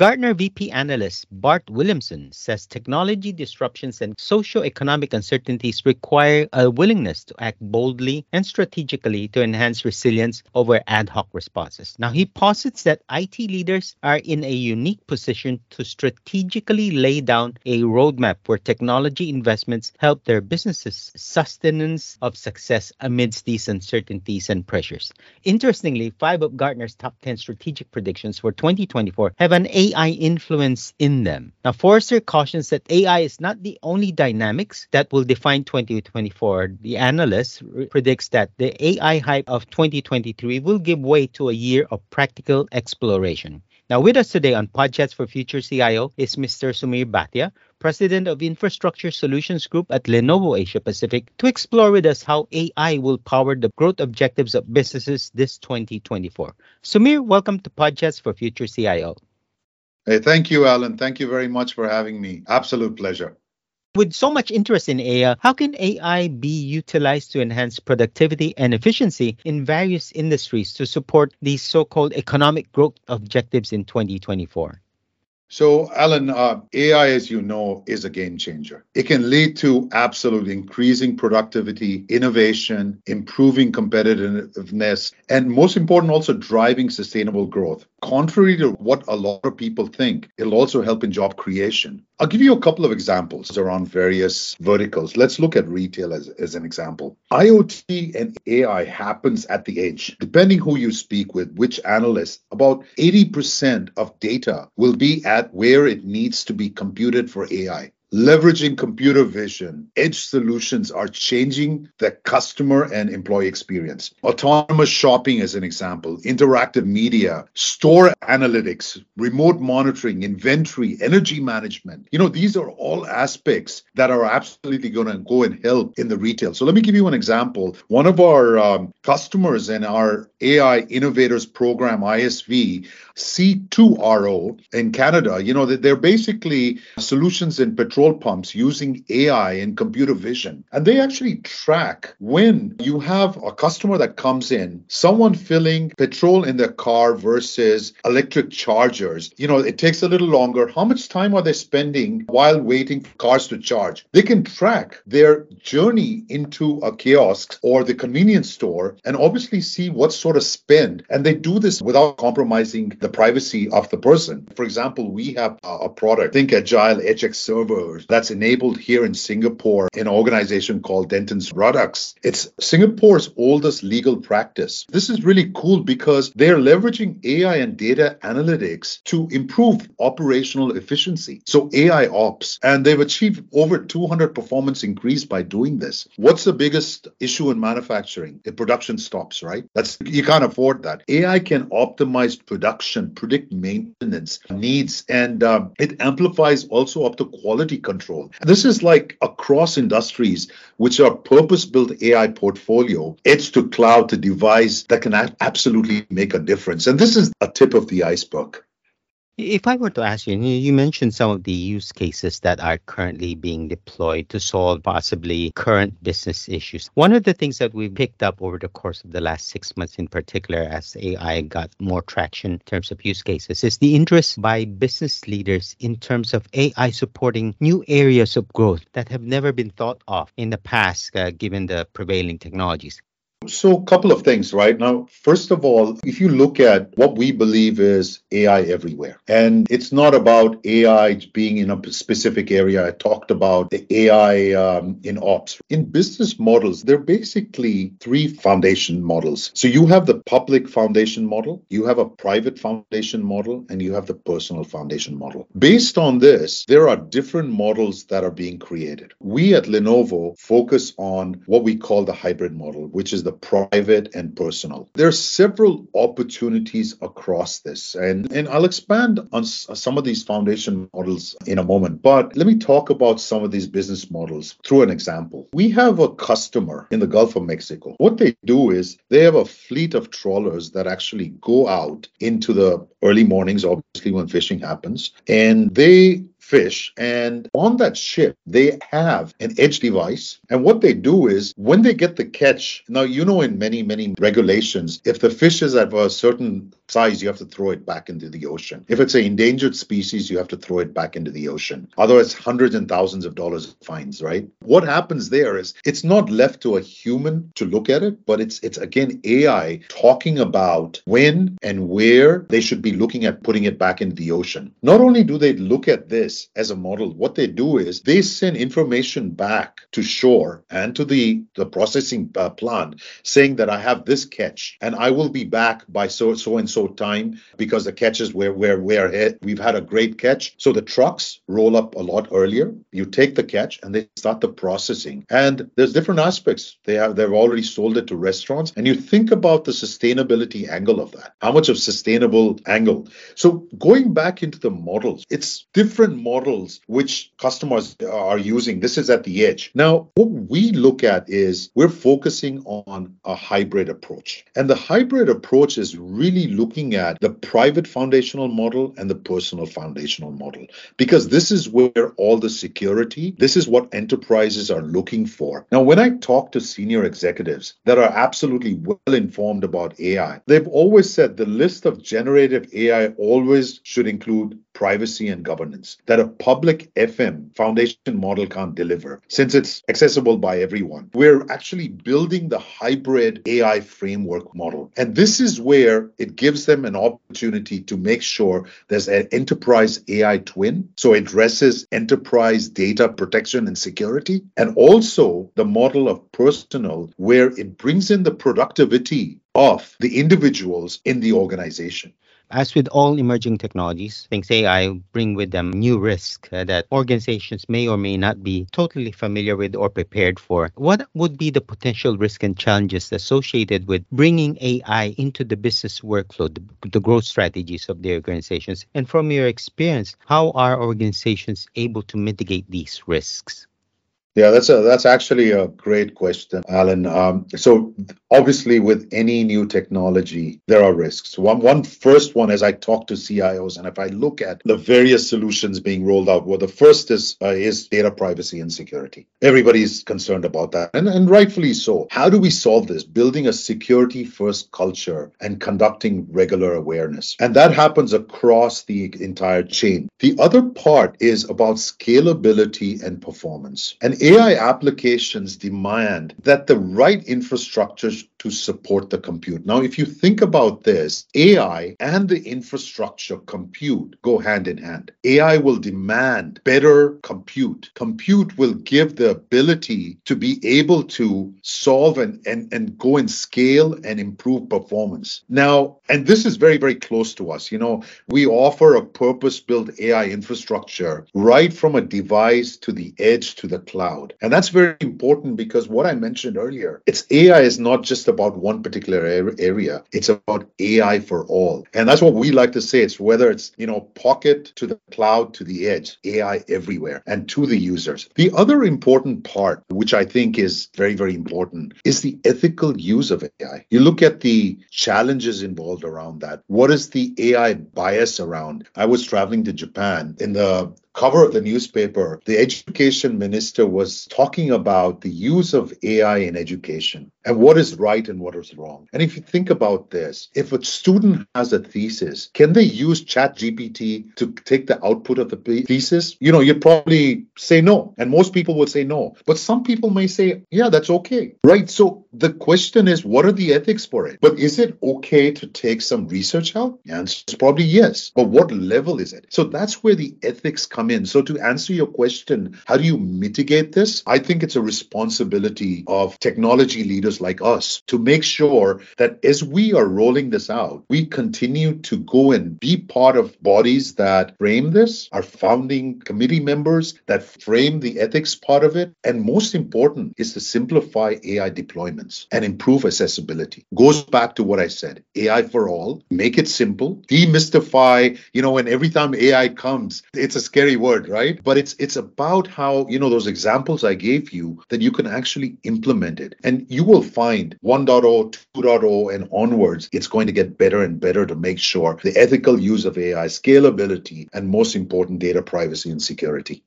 Gartner VP analyst Bart Willemsen says technology disruptions and socio-economic uncertainties require a willingness to act boldly and strategically to enhance resilience over ad hoc responses. Now, he posits that IT leaders are in a unique position to strategically lay down a roadmap where technology investments help their businesses' sustenance of success amidst these uncertainties and pressures. Interestingly, five of Gartner's top 10 strategic predictions for 2024 have an AI influence in them. Now, Forrester cautions that AI is not the only dynamics that will define 2024. The analyst predicts that the AI hype of 2023 will give way to a year of practical exploration. Now, with us today on Podchats for Future CIO is Mr. Sumir Bhatia, President of Infrastructure Solutions Group at Lenovo Asia Pacific, to explore with us how AI will power the growth objectives of businesses this 2024. Sumir, welcome to Podchats for Future CIO. Hey, thank you, Alan. Thank you very much for having me. Absolute pleasure. With so much interest in AI, how can AI be utilized to enhance productivity and efficiency in various industries to support these so called economic growth objectives in 2024? So, Alan, uh, AI, as you know, is a game changer. It can lead to absolutely increasing productivity, innovation, improving competitiveness, and most important, also driving sustainable growth. Contrary to what a lot of people think, it'll also help in job creation. I'll give you a couple of examples around various verticals. Let's look at retail as, as an example. IoT and AI happens at the edge. Depending who you speak with, which analyst, about 80% of data will be at where it needs to be computed for AI leveraging computer vision, edge solutions are changing the customer and employee experience. Autonomous shopping, is an example, interactive media, store analytics, remote monitoring, inventory, energy management. You know, these are all aspects that are absolutely going to go and help in the retail. So let me give you an example. One of our um, customers in our AI Innovators Program, ISV, C2RO in Canada, you know, they're basically solutions in petrol petrol pumps using AI and computer vision. And they actually track when you have a customer that comes in, someone filling petrol in their car versus electric chargers. You know, it takes a little longer. How much time are they spending while waiting for cars to charge? They can track their journey into a kiosk or the convenience store and obviously see what sort of spend. And they do this without compromising the privacy of the person. For example, we have a product, ThinkAgile HX server that's enabled here in Singapore in an organization called Dentons Rodyk. It's Singapore's oldest legal practice. This is really cool because they're leveraging AI and data analytics to improve operational efficiency. So AI ops, and they've achieved over 200 performance increase by doing this. What's the biggest issue in manufacturing? The production stops, right? That's you can't afford that. AI can optimize production, predict maintenance needs, and uh, it amplifies also up to quality control. This is like across industries, which are purpose built AI portfolio, edge to cloud to device that can absolutely make a difference. And this is a tip of the iceberg. If I were to ask you, you mentioned some of the use cases that are currently being deployed to solve possibly current business issues. One of the things that we've picked up over the course of the last six months, in particular, as AI got more traction in terms of use cases, is the interest by business leaders in terms of AI supporting new areas of growth that have never been thought of in the past, uh, given the prevailing technologies. So, a couple of things, right? Now, first of all, if you look at what we believe is AI everywhere, and it's not about AI being in a specific area. I talked about the AI um, in ops. In business models, there are basically three foundation models. So, you have the public foundation model, you have a private foundation model, and you have the personal foundation model. Based on this, there are different models that are being created. We at Lenovo focus on what we call the hybrid model, which is the the private and personal. There are several opportunities across this, and, and I'll expand on uh, some of these foundation models in a moment. But let me talk about some of these business models through an example. We have a customer in the Gulf of Mexico. What they do is they have a fleet of trawlers that actually go out into the early mornings, obviously, when fishing happens, and they fish. And on that ship, they have an edge device. And what they do is when they get the catch, now, you know, in many, many regulations, if the fish is at a certain size, you have to throw it back into the ocean. If it's an endangered species, you have to throw it back into the ocean. Otherwise, hundreds and thousands of dollars of fines, right? What happens there is it's not left to a human to look at it, but it's it's again AI talking about when and where they should be looking at putting it back into the ocean. Not only do they look at this as a model, what they do is they send information back to shore and to the the processing uh, plant saying that I have this catch and I will be back by so so and so time because the catches where where where we've had a great catch. So the trucks roll up a lot earlier. You take the catch and they start the processing. And there's different aspects. They have they've already sold it to restaurants. And you think about the sustainability angle of that. How much of sustainable angle? So going back into the models, it's different models which customers are using. This is at the edge. Now, what we look at is we're focusing on a hybrid approach. And the hybrid approach is really looking at the private foundational model and the personal foundational model because this is where all the security, this is what enterprises are looking for. Now, when I talk to senior executives that are absolutely well informed about AI, they've always said the list of generative AI always should include privacy and governance that a public FM foundation model can't deliver since it's accessible by everyone. We're actually building the hybrid AI framework model. And this is where it gives them an opportunity to make sure there's an enterprise AI twin. So it addresses enterprise data protection and security. And also the model of personal, where it brings in the productivity of the individuals in the organization. As with all emerging technologies, things AI bring with them new risks uh, that organizations may or may not be totally familiar with or prepared for. What would be the potential risk and challenges associated with bringing AI into the business workflow, the, the growth strategies of the organizations? And from your experience, how are organizations able to mitigate these risks? Yeah, that's a that's actually a great question, Alan. Um, so obviously, with any new technology, there are risks. One one first one, as I talk to CIOs, and if I look at the various solutions being rolled out, well, the first is uh, is data privacy and security. Everybody's concerned about that, and and rightfully so. How do we solve this? Building a security first culture and conducting regular awareness, and that happens across the entire chain. The other part is about scalability and performance, and AI applications demand that the right infrastructure to support the compute. Now, if you think about this, AI and the infrastructure compute go hand in hand. AI will demand better compute. Compute will give the ability to be able to solve and, and, and go and scale and improve performance. Now, and this is very, very close to us. You know, we offer a purpose built AI infrastructure right from a device to the edge to the cloud. And that's very important because what I mentioned earlier, it's AI is not just about one particular area. It's about AI for all. And that's what we like to say. It's whether it's, you know, pocket to the cloud to the edge, AI everywhere and to the users. The other important part, which I think is very, very important, is the ethical use of AI. You look at the challenges involved around that. What is the AI bias around? I was traveling to Japan in the cover of the newspaper, the education minister was talking about the use of AI in education and what is right and what is wrong. And if you think about this, if a student has a thesis, can they use ChatGPT to take the output of the thesis? You know, you'd probably say no. And most people would say no. But some people may say, yeah, that's okay. Right. So the question is, what are the ethics for it? But is it okay to take some research help? The answer is probably yes. But what level is it? So that's where the ethics come in. So to answer your question, how do you mitigate this? I think it's a responsibility of technology leaders like us to make sure that as we are rolling this out, we continue to go and be part of bodies that frame this, our founding committee members that frame the ethics part of it. And most important is to simplify AI deployments and improve accessibility. Goes back to what I said AI for all, make it simple, demystify, you know, when every time AI comes, it's a scary word, right? But it's it's about how, you know, those examples I gave you that you can actually implement it. And you will find 1.0, 2.0, and onwards, it's going to get better and better to make sure the ethical use of AI, scalability, and most important, data privacy and security.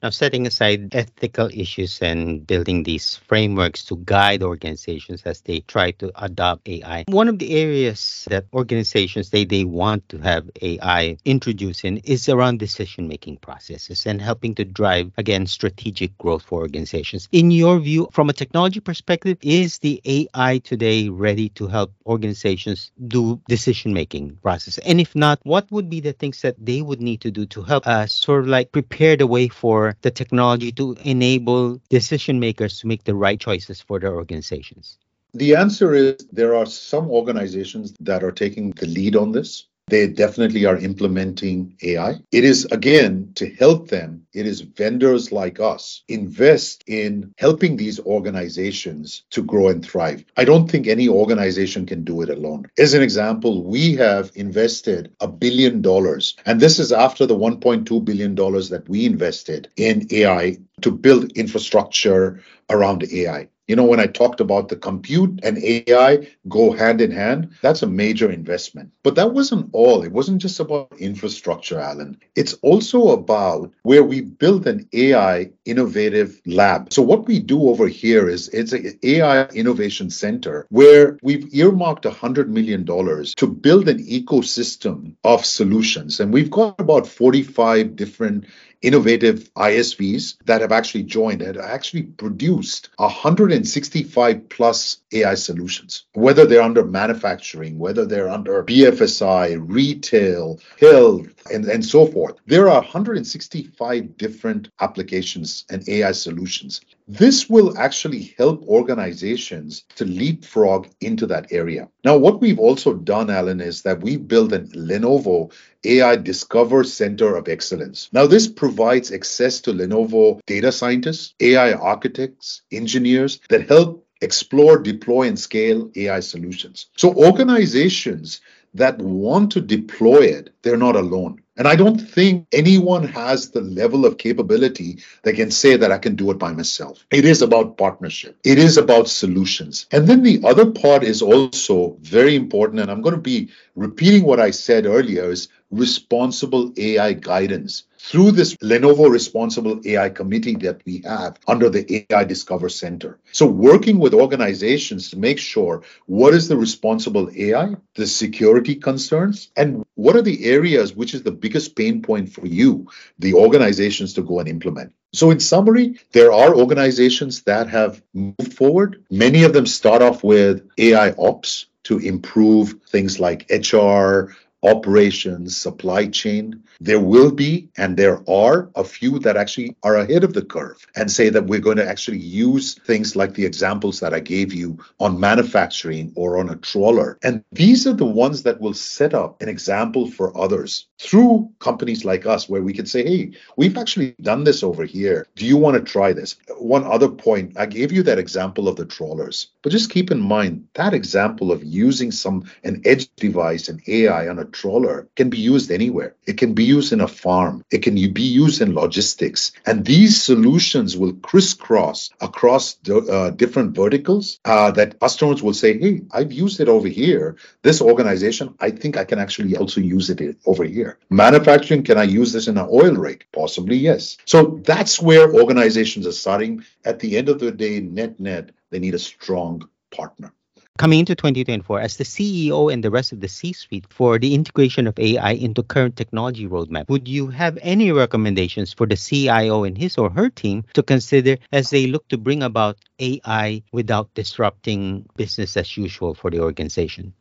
Now, setting aside ethical issues and building these frameworks to guide organizations as they try to adopt AI, one of the areas that organizations they, they want to have AI introduced in is around decision making processes and helping to drive, again, strategic growth for organizations. In your view, from a technology perspective, is the AI today ready to help organizations do decision making process? And if not, what would be the things that they would need to do to help uh, sort of like prepare the way for the technology to enable decision makers to make the right choices for their organizations? The answer is there are some organizations that are taking the lead on this. They definitely are implementing AI. It is, again, to help them, it is vendors like us invest in helping these organizations to grow and thrive. I don't think any organization can do it alone. As an example, we have invested a billion dollars, and this is after the $1.2 billion that we invested in AI to build infrastructure around AI. You know, when I talked about the compute and AI go hand in hand, that's a major investment. But that wasn't all. It wasn't just about infrastructure, Alan. It's also about where we build an AI innovative lab. So what we do over here is it's an AI innovation center where we've earmarked $100 million to build an ecosystem of solutions. And we've got about 45 different innovative ISVs that have actually joined and actually produced 165 plus AI solutions, whether they're under manufacturing, whether they're under BFSI, retail, health, and, and so forth. There are 165 different applications and AI solutions. This will actually help organizations to leapfrog into that area. Now, what we've also done, Alan, is that we've built a Lenovo AI Discover Center of Excellence. Now, this provides access to Lenovo data scientists, AI architects, engineers that help explore, deploy, and scale AI solutions. So, organizations that want to deploy it, they're not alone. And I don't think anyone has the level of capability that can say that I can do it by myself. It is about partnership. It is about solutions. And then the other part is also very important. And I'm going to be repeating what I said earlier is responsible AI guidance through this Lenovo Responsible AI Committee that we have under the AI Discover Center. So, working with organizations to make sure what is the responsible AI, the security concerns, and what are the areas which is the biggest pain point for you, the organizations to go and implement. So, in summary, there are organizations that have moved forward. Many of them start off with AI ops to improve things like HR, operations, supply chain. There will be, and there are a few that actually are ahead of the curve and say that we're going to actually use things like the examples that I gave you on manufacturing or on a trawler. And these are the ones that will set up an example for others through companies like us, where we can say, hey, we've actually done this over here. Do you want to try this? One other point, I gave you that example of the trawlers, but just keep in mind that example of using some an edge device and AI on a trawler can be used anywhere. It can be used in a farm. It can be used in logistics. And these solutions will crisscross across the, uh, different verticals uh, that customers will say, hey, I've used it over here. This organization, I think I can actually also use it over here. Manufacturing, can I use this in an oil rig? Possibly, yes. So that's where organizations are starting. At the end of the day, net net, they need a strong partner coming into 2024 as the CEO and the rest of the C-suite for the integration of AI into current technology roadmap, would you have any recommendations for the CIO and his or her team to consider as they look to bring about AI without disrupting business as usual for the organization?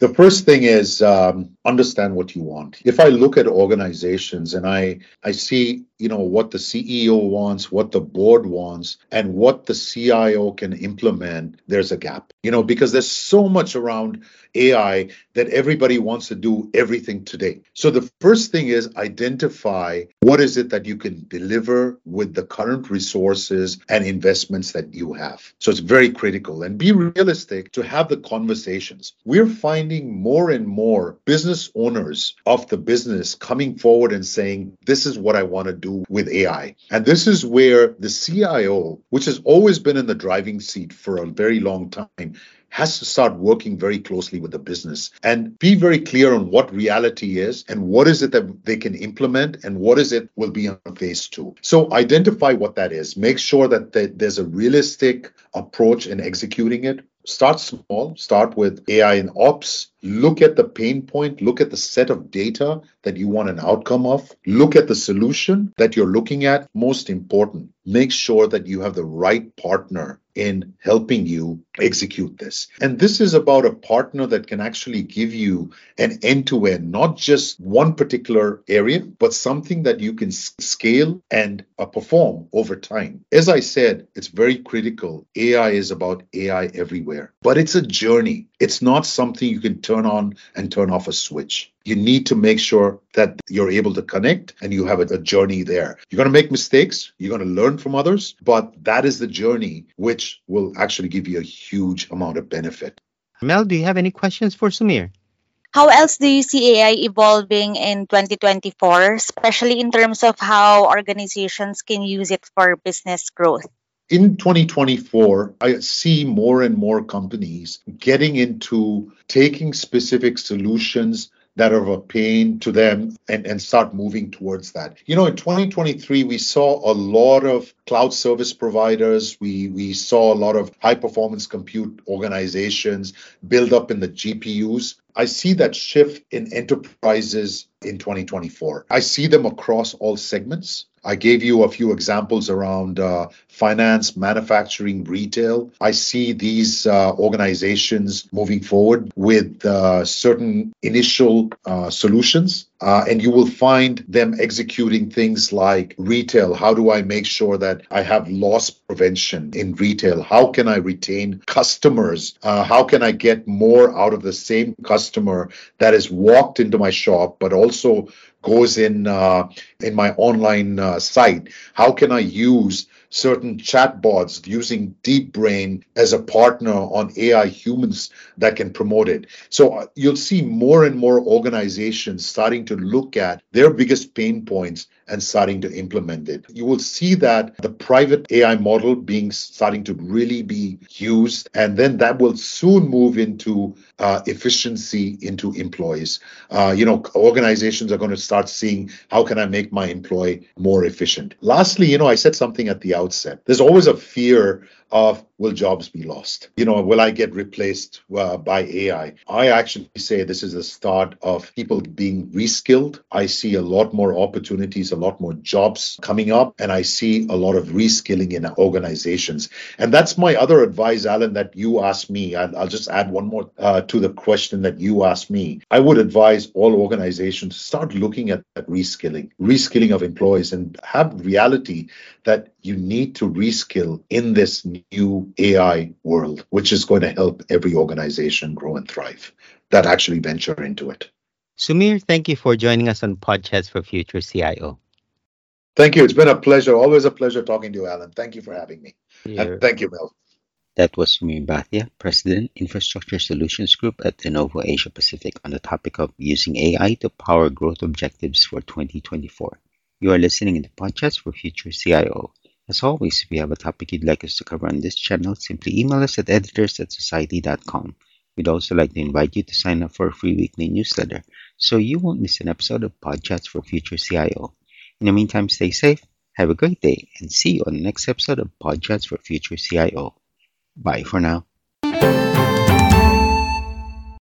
The first thing is um, understand what you want. If I look at organizations and I I see you know what the CEO wants, what the board wants, and what the CIO can implement, there's a gap. You know because there's so much around AI that everybody wants to do everything today. So the first thing is identify what is it that you can deliver with the current resources and investments that you have. So it's very critical and be realistic to have the conversations. We're finding more and more business owners of the business coming forward and saying, This is what I want to do with AI. And this is where the CIO, which has always been in the driving seat for a very long time, has to start working very closely with the business and be very clear on what reality is and what is it that they can implement and what is it will be on phase two. So identify what that is. Make sure that there's a realistic approach in executing it start small start with ai and ops look at the pain point look at the set of data that you want an outcome of look at the solution that you're looking at most important make sure that you have the right partner in helping you execute this. And this is about a partner that can actually give you an end to end, not just one particular area, but something that you can scale and uh, perform over time. As I said, it's very critical. AI is about AI everywhere, but it's a journey. It's not something you can turn on and turn off a switch you need to make sure that you're able to connect and you have a, a journey there. You're going to make mistakes, you're going to learn from others, but that is the journey which will actually give you a huge amount of benefit. Mel, do you have any questions for Sumir? How else do you see AI evolving in 2024, especially in terms of how organizations can use it for business growth? in 2024, I see more and more companies getting into taking specific solutions that are of a pain to them and, and start moving towards that. You know, in 2023, we saw a lot of cloud service providers. We, we saw a lot of high performance compute organizations build up in the GPUs. I see that shift in enterprises in 2024. I see them across all segments. I gave you a few examples around uh, finance, manufacturing, retail. I see these uh, organizations moving forward with uh, certain initial uh, solutions. Uh, and you will find them executing things like retail. How do I make sure that I have loss prevention in retail? How can I retain customers? Uh, how can I get more out of the same customer that has walked into my shop, but also goes in uh, in my online uh, site? How can I use certain chatbots using DeepBrain as a partner on AI humans that can promote it. So uh, you'll see more and more organizations starting to look at their biggest pain points and starting to implement it. You will see that the private AI model being starting to really be used, and then that will soon move into uh, efficiency into employees. Uh, you know, organizations are going to start seeing how can I make my employee more efficient. Lastly, you know, I said something at the outset. There's always a fear of will jobs be lost? You know, will I get replaced uh, by AI? I actually say this is the start of people being reskilled. I see a lot more opportunities, a lot more jobs coming up, and I see a lot of reskilling in organizations. And that's my other advice, Alan, that you asked me. I'll, I'll just add one more uh, to the question that you asked me. I would advise all organizations to start looking at, at reskilling, reskilling of employees, and have reality that you need to reskill in this new AI world, which is going to help every organization grow and thrive that actually venture into it. Sumir, thank you for joining us on Podchats for Future CIO. Thank you. It's been a pleasure. Always a pleasure talking to you, Alan. Thank you for having me. And thank you, Mel. That was Sumir Bhatia, President, Infrastructure Solutions Group at Lenovo Asia Pacific on the topic of using AI to power growth objectives for 2024. You are listening to the podcast for Future CIO. As always, if you have a topic you'd like us to cover on this channel, simply email us at editors at society.com. We'd also like to invite you to sign up for a free weekly newsletter so you won't miss an episode of Podchats for Future CIO. In the meantime, stay safe, have a great day, and see you on the next episode of Podchats for Future CIO. Bye for now.